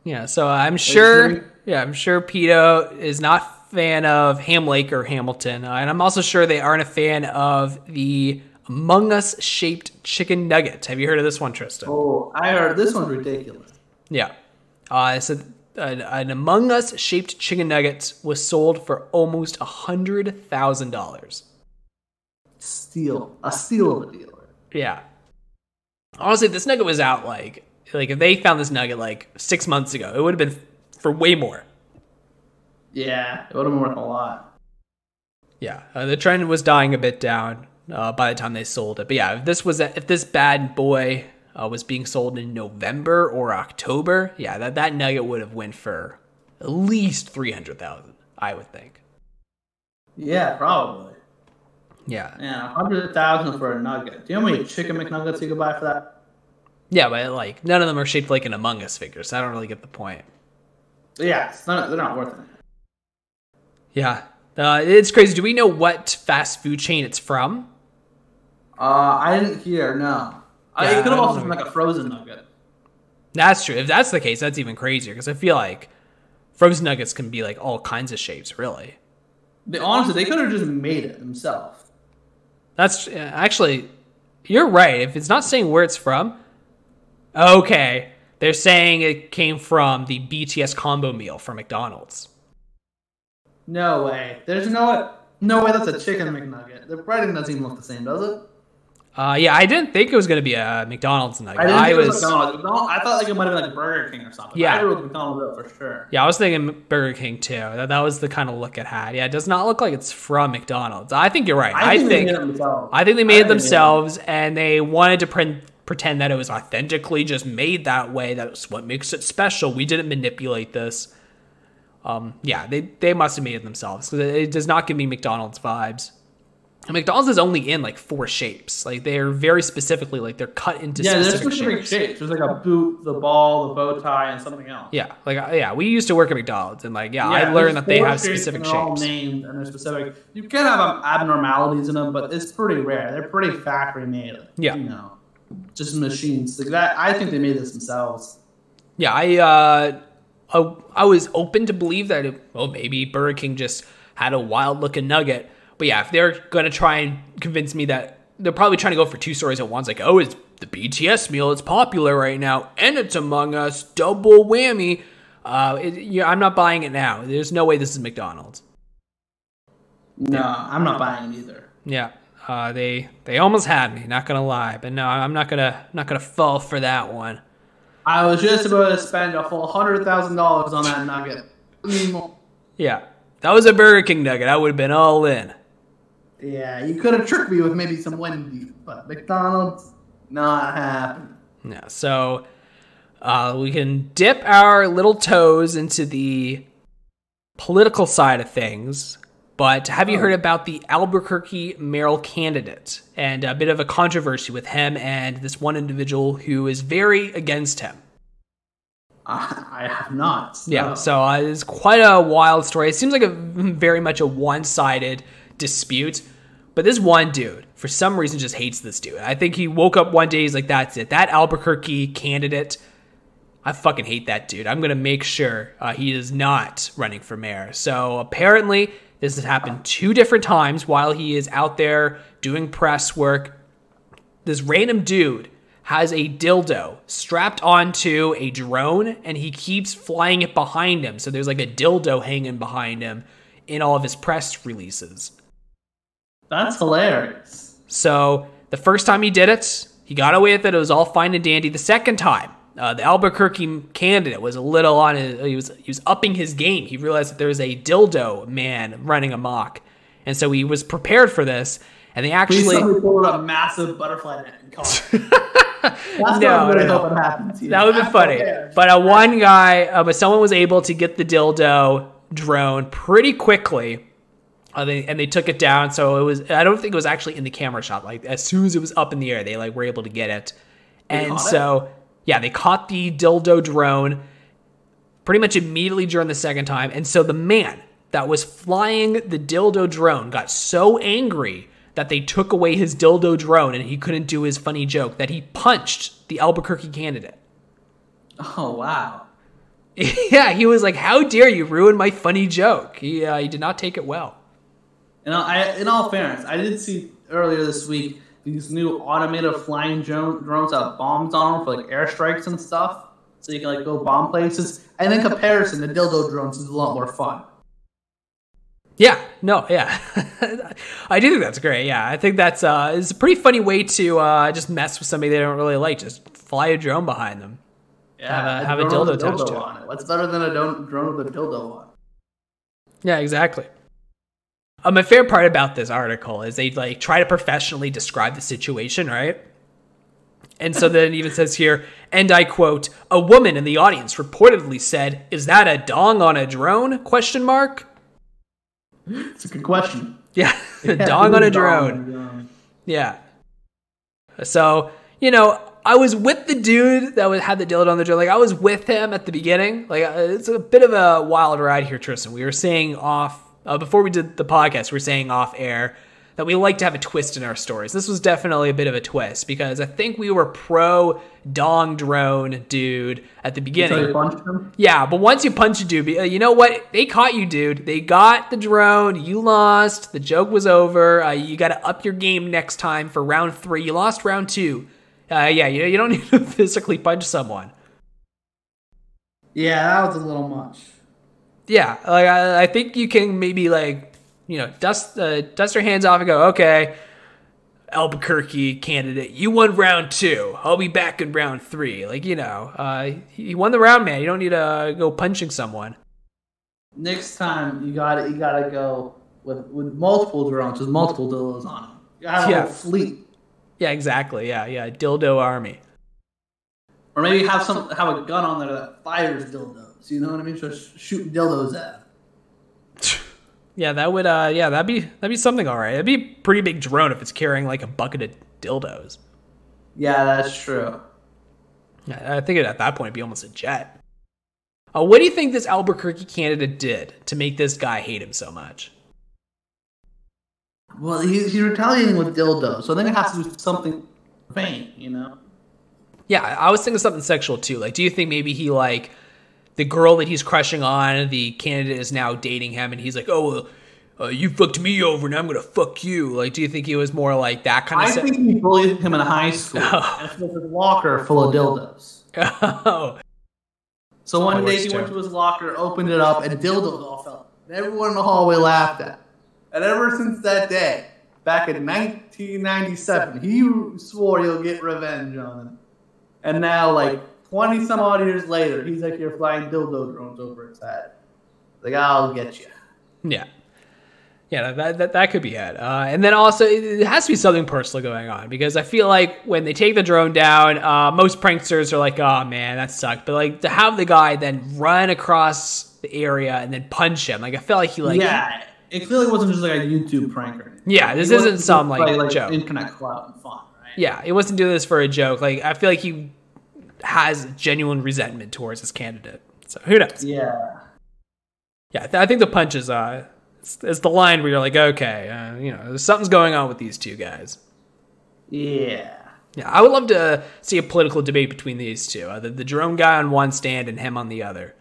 Speaker 1: Yeah, so I'm sure yeah, I'm sure PETA is not fan of Ham Lake or Hamilton. Uh, and I'm also sure they aren't a fan of the Among Us shaped chicken nugget. Have you heard of this one, Tristan?
Speaker 2: Oh, I heard this one's ridiculous.
Speaker 1: Yeah. Uh, so an, an Among Us shaped chicken nugget was sold for almost a hundred thousand dollars.
Speaker 2: Steal, a steal of a dealer.
Speaker 1: Yeah. Honestly, this nugget was out like like if they found this nugget like six months ago, it would have been for way more.
Speaker 2: Yeah, it would have been worth a lot.
Speaker 1: Yeah, uh, the trend was dying a bit down uh, by the time they sold it. But yeah, if this was if this bad boy uh, was being sold in November or October, yeah, that that nugget would have went for at least three hundred thousand, I would think.
Speaker 2: Yeah, probably.
Speaker 1: Yeah,
Speaker 2: Yeah, hundred thousand for a nugget. Do you know how many chicken McNuggets you could buy for that?
Speaker 1: yeah, but like none of them are shaped like an Among Us figure, so I don't really get the point.
Speaker 2: Yeah, it's not, they're not worth it.
Speaker 1: Yeah, uh, it's crazy. Do we know what fast food chain it's from?
Speaker 2: Uh, I didn't hear. No, I,
Speaker 1: Yeah,
Speaker 2: it could have also been like a frozen nugget.
Speaker 1: That's true. If that's the case, that's even crazier because I feel like frozen nuggets can be like all kinds of shapes, really.
Speaker 2: They, honestly, they could have just made it themselves.
Speaker 1: That's actually, you're right. If it's not saying where it's from, okay, they're saying it came from the BTS combo meal from McDonald's.
Speaker 2: No way. There's no no way that's a chicken McNugget. The breading doesn't even look the same, does it?
Speaker 1: Uh, yeah, I didn't think it was going to be a McDonald's nugget.
Speaker 2: I didn't think it was,
Speaker 1: was,
Speaker 2: McDonald's. I thought like it might have been like Burger King or something.
Speaker 1: Yeah.
Speaker 2: I was McDonald's for sure.
Speaker 1: yeah, I was thinking Burger King too. That, that was the kind of look it had. Yeah, it does not look like it's from McDonald's. I think you're right. I,
Speaker 2: they
Speaker 1: think
Speaker 2: made it themselves.
Speaker 1: I think they made it
Speaker 2: think
Speaker 1: themselves, and they wanted to pre- pretend that it was authentically just made that way. That's what makes it special. We didn't manipulate this. Um, yeah, they they must have made it themselves because it, it does not give me McDonald's vibes. And McDonald's is only in like four shapes. Like they're very specifically like they're cut into
Speaker 2: Yeah, there's
Speaker 1: specific,
Speaker 2: specific
Speaker 1: shapes.
Speaker 2: shapes. There's like a boot, the ball, the bow tie, and something else.
Speaker 1: Yeah, like uh, yeah, we used to work at McDonald's, and like yeah, I learned that they have
Speaker 2: shapes
Speaker 1: specific
Speaker 2: and they're all
Speaker 1: shapes.
Speaker 2: named and they're specific. You can have um, abnormalities in them, but it's pretty rare. They're pretty factory made.
Speaker 1: Yeah.
Speaker 2: you know, just machines. Like that, I think they made this themselves.
Speaker 1: Yeah, I uh, I, I was open to believe that it, well maybe Burger King just had a wild looking nugget, but yeah, if they're gonna try and convince me that they're probably trying to go for two stories at once, like oh it's the BTS meal it's popular right now, and it's Among Us, double whammy. Uh, it, yeah, I'm not buying it now. There's no way this is McDonald's.
Speaker 2: No, I'm not buying it either.
Speaker 1: Yeah, uh, they they almost had me. Not gonna lie, but no, I'm not gonna not gonna fall for that one.
Speaker 2: I was just about to spend a full hundred thousand dollars on that nugget.
Speaker 1: Yeah, that was a Burger King nugget. I would have been all in.
Speaker 2: Yeah, you could have tricked me with maybe some Wendy's, but McDonald's not happening.
Speaker 1: Yeah, so uh, we can dip our little toes into the political side of things. But have you heard about the Albuquerque mayoral candidate and a bit of a controversy with him and this one individual who is very against him?
Speaker 2: I I have not.
Speaker 1: Yeah, so uh, it's quite a wild story. It seems like a very much a one-sided dispute, but this one dude, for some reason, just hates this dude. I think he woke up one day, he's like, "That's it. That Albuquerque candidate, I fucking hate that dude. I'm gonna make sure uh, he is not running for mayor." So apparently, this has happened two different times while he is out there doing press work. This random dude has a dildo strapped onto a drone and he keeps flying it behind him. So there's like a dildo hanging behind him in all of his press releases.
Speaker 2: That's hilarious.
Speaker 1: So the first time he did it, he got away with it. It was all fine and dandy. The second time, uh, the Albuquerque candidate was a little on his, he was he was upping his game. He realized that there was a dildo man running amok, and so he was prepared for this. And they actually
Speaker 2: somebody pull a massive butterfly net and call it. That's what
Speaker 1: No,
Speaker 2: I'm
Speaker 1: no.
Speaker 2: hoping happens here.
Speaker 1: That would be funny.
Speaker 2: hilarious.
Speaker 1: But uh, one guy, uh, but someone was able to get the dildo drone pretty quickly. Uh, they, and they took it down, so it was. I don't think it was actually in the camera shot. Like as soon as it was up in the air, they like were able to get it. and
Speaker 2: caught it?
Speaker 1: so, yeah, they caught the dildo drone pretty much immediately during the second time. And so the man that was flying the dildo drone got so angry that they took away his dildo drone and he couldn't do his funny joke that he punched the Albuquerque candidate.
Speaker 2: Oh wow.
Speaker 1: yeah, he was like, "How dare you ruin my funny joke?" He uh, he did not take it well.
Speaker 2: And I, in all fairness, I did see earlier this week these new automated flying drone, drones that have bombs on them for like airstrikes and stuff, so you can like go bomb places. And in comparison, the dildo drones is a lot more fun.
Speaker 1: Yeah, no, yeah, I do think that's great. Yeah, I think that's uh, it's a pretty funny way to uh, just mess with somebody they don't really like. Just fly a drone behind them.
Speaker 2: Yeah,
Speaker 1: Have a- have a
Speaker 2: drone with
Speaker 1: dildo attached to it.
Speaker 2: What's better than a drone with a dildo on?
Speaker 1: Yeah, exactly. Um, my favorite part about this article is they like try to professionally describe the situation, right? And so then it even says here, and I quote, "A woman in the audience reportedly said, "Is that a dong on a drone?" Question mark.
Speaker 2: It's a good question.
Speaker 1: Yeah, a
Speaker 2: Yeah,
Speaker 1: dong on a drone.
Speaker 2: on a drone.
Speaker 1: Yeah. So, you know, I was with the dude that was, had the dildo on the drone. Like, I was with him at the beginning. Like, uh, it's a bit of a wild ride here, Tristan. We were saying off, uh, before we did the podcast, we are saying off air that we like to have a twist in our stories. This was definitely a bit of a twist because I think we were pro dong drone dude at the beginning.
Speaker 2: you punched him?
Speaker 1: Yeah, but once you punch a dude, uh, you know what? They caught you, dude. They got the drone. You lost. The joke was over. Uh, you got to up your game next time for round three. You lost round two. Uh, yeah, you, you don't need to physically punch someone.
Speaker 2: Yeah, that was a little much.
Speaker 1: Yeah, like I, I think you can maybe like you know dust uh, dust your hands off and go, okay, Albuquerque candidate, you won round two. I'll be back in round three. Like you know, uh, he won the round, man. You don't need to uh, go punching someone.
Speaker 2: Next time you got to You got to go with with multiple drones with multiple dildos on them. You got
Speaker 1: Yeah.
Speaker 2: have a fleet,
Speaker 1: Yeah, exactly. Yeah, yeah. Dildo army.
Speaker 2: or maybe have some have a gun on there that fires dildos. You know what I mean? Just shooting dildos at.
Speaker 1: Yeah, that would. Uh, yeah, that'd be that'd be something. All right, it'd be a pretty big drone if it's carrying like a bucket of dildos.
Speaker 2: Yeah, that's true.
Speaker 1: Yeah, I think at that point it'd be almost a jet. Uh, what do you think this Albuquerque candidate did to make this guy hate him so much?
Speaker 2: Well, he, he's retaliating with dildos, so I think it has to do something vain, you know?
Speaker 1: Yeah, I was thinking something sexual too. Like, do you think maybe he like the girl that he's crushing on, the candidate is now dating him, and he's like, oh, uh, "You fucked me over, and I'm gonna fuck you." Like, do you think he was more like that kind of?
Speaker 2: I think he bullied him in high school and filled his locker full of dildos.
Speaker 1: oh,
Speaker 2: So one day he went to his locker, opened it up, and dildos all fell. And everyone in the hallway laughed at. him. And ever since that day, back in 1997, he swore he'll get revenge on him. And now, like 20 some odd years later, he's like here flying dildo drones over his head. Like, I'll get you.
Speaker 1: yeah, yeah. That that, that could be it. Uh, and then also, it, it has to be something personal going on because I feel like when they take the drone down, uh, most pranksters are like, "Oh man, that sucked." But like to have the guy then run across the area and then punch him, like I felt like he like
Speaker 2: yeah, it clearly wasn't just like a YouTube prank or anything.
Speaker 1: Yeah, this
Speaker 2: It wasn't
Speaker 1: isn't some,
Speaker 2: just
Speaker 1: like, joke.
Speaker 2: internet clout and fun, right?
Speaker 1: Yeah, he wasn't doing this for a joke. Like I feel like he has genuine resentment towards his candidate. So who knows?
Speaker 2: Yeah.
Speaker 1: Yeah, th- I think the punch is uh, it's, it's the line where you're like, okay, uh, you know, something's going on with these two guys.
Speaker 2: Yeah.
Speaker 1: Yeah, I would love to see a political debate between these two. Uh, the, the drone guy on one stand and him on the other.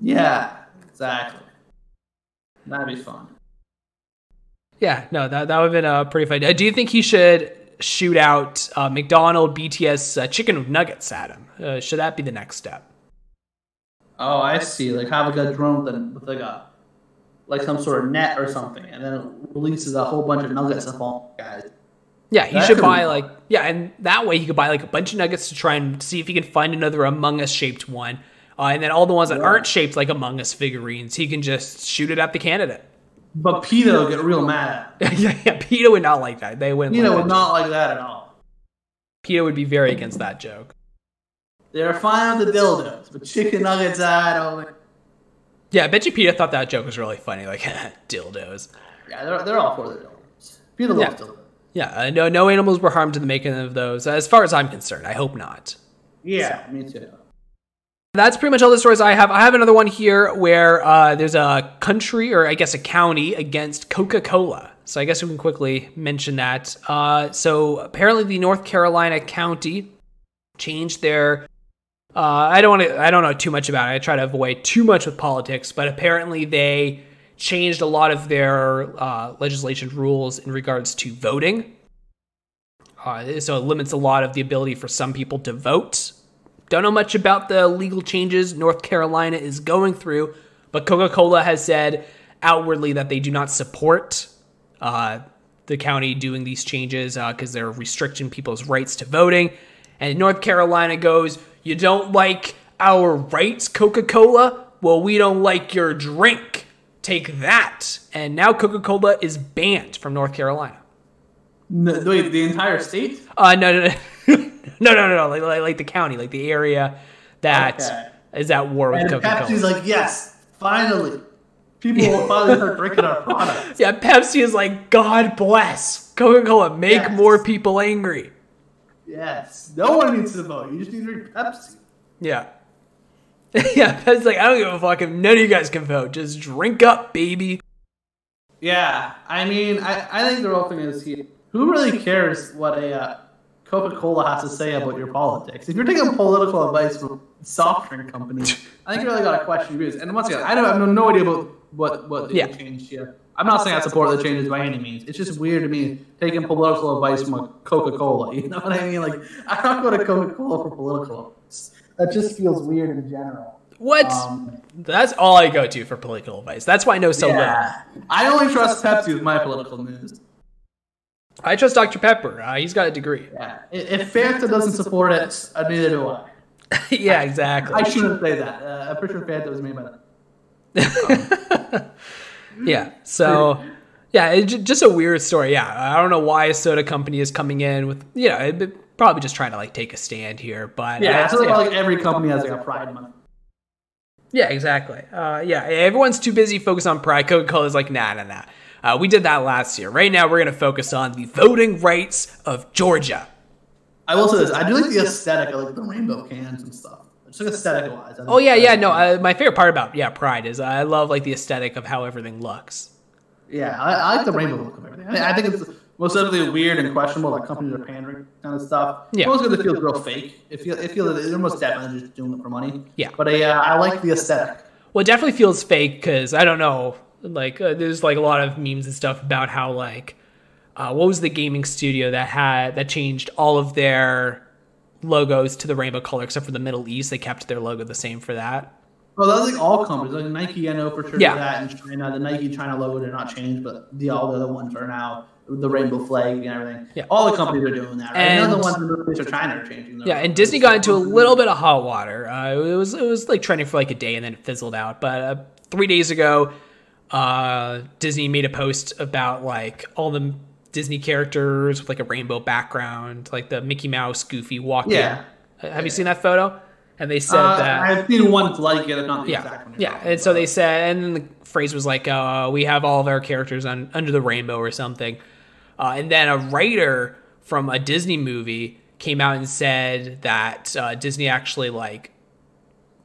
Speaker 2: Yeah, exactly. That'd be fun.
Speaker 1: Yeah, no, that that would have been a pretty fun. Do you think he should shoot out uh, McDonald BTS uh, chicken nuggets at him? Uh, should that be the next step?
Speaker 2: Oh, I see. Like have a good drone with, with like a like some sort of net or something, and then it releases a whole bunch of nuggets of all guys.
Speaker 1: Yeah, he
Speaker 2: That
Speaker 1: should buy like yeah, and that way he could buy like a bunch of nuggets to try and see if he can find another Among Us shaped one, uh, and then all the ones that
Speaker 2: Yeah.
Speaker 1: aren't shaped like Among Us figurines, he can just shoot it at the candidate.
Speaker 2: But PETA will get real mad.
Speaker 1: yeah, yeah, PETA would not like that. They wouldn't.
Speaker 2: PETA
Speaker 1: like
Speaker 2: would
Speaker 1: that
Speaker 2: not like that at all.
Speaker 1: PETA would be very against that joke.
Speaker 2: They're fine with the dildos, but chicken nuggets, I don't.
Speaker 1: Yeah, I bet you PETA thought that joke was really funny. Like dildos.
Speaker 2: Yeah, they're, they're all for the dildos. PETA
Speaker 1: Yeah.
Speaker 2: loves dildos.
Speaker 1: Yeah, uh, no, no animals were harmed in the making of those. As far as I'm concerned, I hope not.
Speaker 2: Yeah, me too.
Speaker 1: That's pretty much all the stories I have. I have another one here where uh, there's a country, or I guess a county, against Coca Cola. So I guess we can quickly mention that. Uh, so apparently, the North Carolina county changed their. Uh, I don't want to. I don't know too much about it. I try to avoid too much with politics, but apparently they changed a lot of their uh, legislation rules in regards to voting. Uh, so it limits a lot of the ability for some people to vote. Don't know much about the legal changes North Carolina is going through, but Coca Cola has said outwardly that they do not support uh, the county doing these changes because they're restricting people's rights to voting. And North Carolina goes, You don't like our rights, Coca Cola? Well, we don't like your drink. Take that. And now Coca Cola is banned from North Carolina.
Speaker 2: No, wait, the entire state?
Speaker 1: Uh, no, no, no, no, no, no, no. Like, like, like the county, like the area that is
Speaker 2: Okay.
Speaker 1: at war with
Speaker 2: And
Speaker 1: Coca
Speaker 2: Pepsi's like, yes, finally. People will finally start drinking our product.
Speaker 1: yeah, Pepsi is like, God bless Coca Cola, make
Speaker 2: Yes.
Speaker 1: more people angry.
Speaker 2: Yes. No one needs to vote. You just need to drink Pepsi.
Speaker 1: Yeah. yeah, Pepsi's like, I don't give a fuck if none of you guys can vote. Just drink up, baby.
Speaker 2: Yeah, I mean, I, I think the real thing is here. Who really cares what a uh, Coca Cola has to say about your politics? If you're taking political advice from soft drink company, I think you really got to question your views. And once again, I don't I have no idea about what what
Speaker 1: Yeah.
Speaker 2: changed here. I'm not saying I support the changes by any means. It's just weird to me taking political advice from a Coca Cola. You know what I mean? Like, I'm not going to Coca Cola for political advice. That just feels weird in general.
Speaker 1: What?
Speaker 2: Um,
Speaker 1: That's all I go to for political advice. That's why I know so little.
Speaker 2: I only trust Pepsi with my political news.
Speaker 1: I trust Dr. Pepper. Uh, he's got a degree.
Speaker 2: Yeah. If if Fanta doesn't support it, uh, neither do I.
Speaker 1: yeah, exactly.
Speaker 2: I shouldn't say that. Uh, I'm pretty sure Fanta was made by them.
Speaker 1: yeah. So, yeah, it, just a weird story. Yeah, I don't know why a soda company is coming in with, you know, it- probably just trying to like take a stand here. But
Speaker 2: Yeah,
Speaker 1: uh,
Speaker 2: it's like every company has like a Pride Month.
Speaker 1: yeah, exactly. Uh, yeah, everyone's too busy focused on pride. Coca Cola's like, nah, nah, nah. Uh, we did that last year. Right now, we're going to focus on the voting rights of Georgia.
Speaker 2: I will say this: I do like the aesthetic, I like the rainbow cans and stuff. Just like aesthetic wise.
Speaker 1: Oh yeah, yeah. No, uh, my favorite part about yeah Pride is I love like the aesthetic of how everything looks.
Speaker 2: yeah, I, I like the rainbow look of everything. I, I think it's most definitely weird and questionable like companies are pandering kind of stuff.
Speaker 1: Yeah.
Speaker 2: most of it feels real fake. It feels it feels they're most definitely just doing it for money.
Speaker 1: Yeah.
Speaker 2: but uh, I like the aesthetic.
Speaker 1: Well, it definitely feels fake because I don't know. Like uh, there's like a lot of memes and stuff about how like uh, what was the gaming studio that had that changed all of their logos to the rainbow color except for the Middle East. They kept their logo the same for that.
Speaker 2: Well, that's like all companies. Like Nike, I know for sure
Speaker 1: Yeah.
Speaker 2: that in China, the Nike China logo did not change, but the all the other ones are now the rainbow flag and everything.
Speaker 1: Yeah.
Speaker 2: All the companies are doing that. Right?
Speaker 1: And-
Speaker 2: None of the ones in the Middle East or China are changing.
Speaker 1: Yeah, and. Disney got into a little bit of hot water. Uh, it was it was like trending for like a day and then it fizzled out. But uh, three days ago, uh, Disney made a post about like all the Disney characters with like a rainbow background, like the Mickey Mouse, Goofy walking.
Speaker 2: Yeah.
Speaker 1: Uh, Have you seen that photo? And they said
Speaker 2: Uh,
Speaker 1: that
Speaker 2: I've seen one like it, not the
Speaker 1: yeah,
Speaker 2: exact one.
Speaker 1: yeah. And so they said, and then the phrase was like, uh, "We have all of our characters on under the rainbow" or something. Uh, and then a writer from a Disney movie came out and said that uh, Disney actually like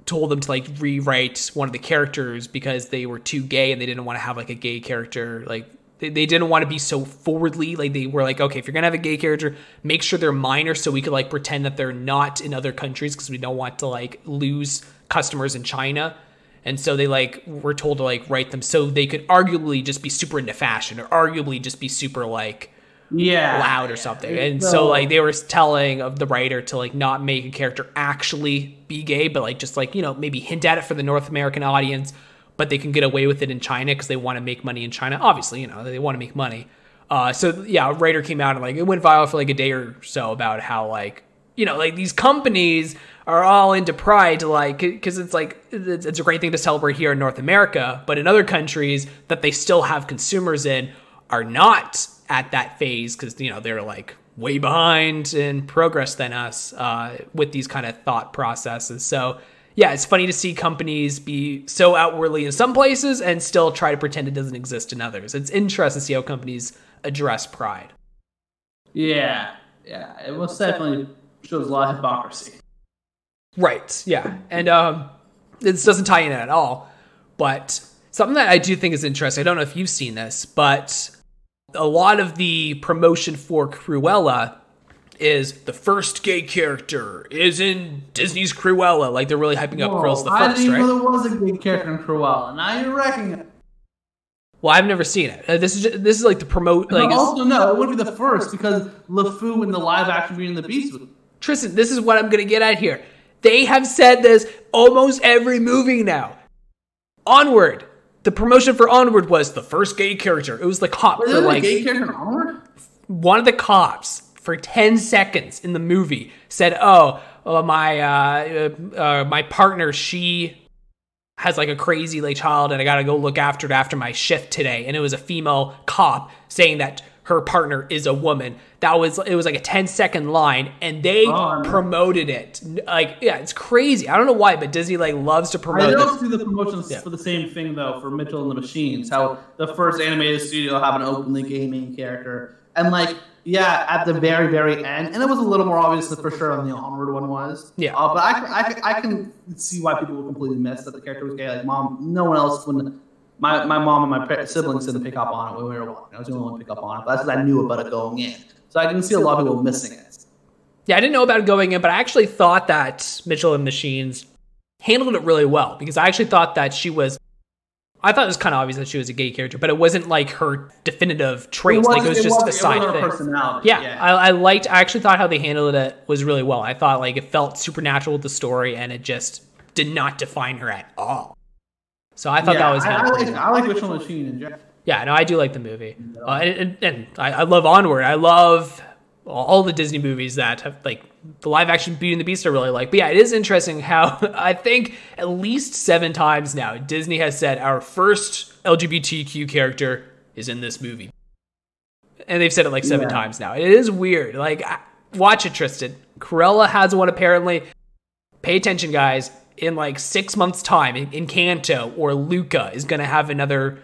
Speaker 1: told them to like rewrite one of the characters because they were too gay and they didn't want to have like a gay character like they, they didn't want to be so forwardly like they were like okay if you're gonna have a gay character make sure they're minor so we could like pretend that they're not in other countries because we don't want to like lose customers in china. And so they like were told to like write them so they could arguably just be super into fashion or arguably just be super like
Speaker 2: yeah,
Speaker 1: loud or
Speaker 2: yeah.
Speaker 1: something. And so like they were telling of the writer to like not make a character actually be gay, but like just like, you know, maybe hint at it for the North American audience, but they can get away with it in China because they want to make money in China. Obviously, you know, they want to make money. Uh, so yeah, a writer came out and like it went viral for like a day or so about how like you know like these companies are all into pride like because it's like it's, it's a great thing to celebrate here in North America, but in other countries that they still have consumers in are not at that phase because you know they're like way behind in progress than us uh, with these kind of thought processes. So yeah, it's funny to see companies be so outwardly in some places and still try to pretend it doesn't exist in others. It's interesting to see how companies address pride.
Speaker 2: Yeah, yeah. It most definitely shows a lot of hypocrisy.
Speaker 1: Right. Yeah. And um, this doesn't tie in at all, but something that I do think is interesting. I don't know if you've seen this, but a lot of the promotion for Cruella is the first gay character is in Disney's Cruella. Like they're really hyping up Cruella's the first, I
Speaker 2: didn't
Speaker 1: right?
Speaker 2: know there was a gay character in Cruella. Now you're wrecking it.
Speaker 1: Well, I've never seen it. Uh, this is just, this is like the promote. Like
Speaker 2: But also, no, it wouldn't be the first because LeFou in the live action Beauty and the Beast was
Speaker 1: Tristan, this is what I'm gonna get at here. They have said this almost every movie now. Onward. The promotion for Onward was the first gay character. It was the cop
Speaker 2: Was
Speaker 1: for like
Speaker 2: gay character Onward?
Speaker 1: one of the cops for 10 seconds in the movie said, "Oh, uh, my uh, uh, uh, my partner, she has like a crazy like child, and I gotta go look after it after my shift today." And it was a female cop saying that her partner is a woman. That was it was like a 10 second line, and they
Speaker 2: Oh,
Speaker 1: promoted it. Like, yeah, it's crazy. I don't know why, but Disney like loves to promote it.
Speaker 2: also see the promotions for the same thing though for Mitchell and the Machines. How the first animated studio have an openly gay main character, and like yeah, at the very very end, and it was a little more obvious for sure on the Onward one was.
Speaker 1: Yeah.
Speaker 2: Uh, but I, I, I can see why people would completely miss that the character was gay. Like mom, no one else when my, my mom and my siblings didn't pick up on it when we were watching. I was the only one to pick up on it. But that's because I knew about it going in. So I can see a lot of people missing it.
Speaker 1: Yeah, I didn't know about it going in, but I actually thought that Mitchell and Machines handled it really well because I actually thought that she was. I thought it was kind of obvious that she was a gay character, but it wasn't like her definitive traits. like it was just a side thing.
Speaker 2: personality.
Speaker 1: Yeah, I, I liked. I actually thought how they handled it was really well. I thought like it felt supernatural with the story, and it just did not define her at all. So I thought
Speaker 2: Yeah,
Speaker 1: that was
Speaker 2: I, I like. I like and Machine in general.
Speaker 1: Yeah, no, I do like the movie, uh, and, and, and I, I love Onward. I love all the Disney movies that have like the live action Beauty and the Beast. I really like. But yeah, it is interesting how I think at least seven times now Disney has said our first LGBTQ character is in this movie, and they've said it like seven
Speaker 2: Yeah.
Speaker 1: times now. It is weird. Like, watch it, Tristan. Cruella has one apparently. Pay attention, guys. In like six months' time, in, Encanto or Luca is going to have another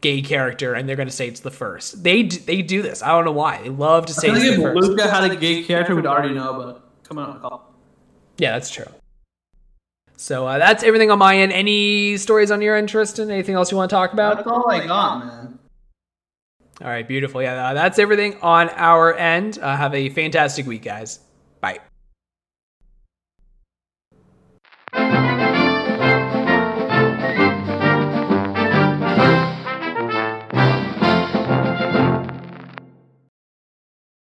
Speaker 1: gay character, and they're going to say it's the first. They do, they do this. I don't know why. They love to say
Speaker 2: I
Speaker 1: it's
Speaker 2: think if
Speaker 1: first.
Speaker 2: Luca had a gay character, we'd already know, but come on.
Speaker 1: Yeah, that's true. So uh, that's everything on my end. Any stories on your end, Tristan? Anything else you want to talk about?
Speaker 2: That's all I got, man.
Speaker 1: All right, beautiful. Yeah, uh, that's everything on our end. Uh, have a fantastic week, guys. Bye.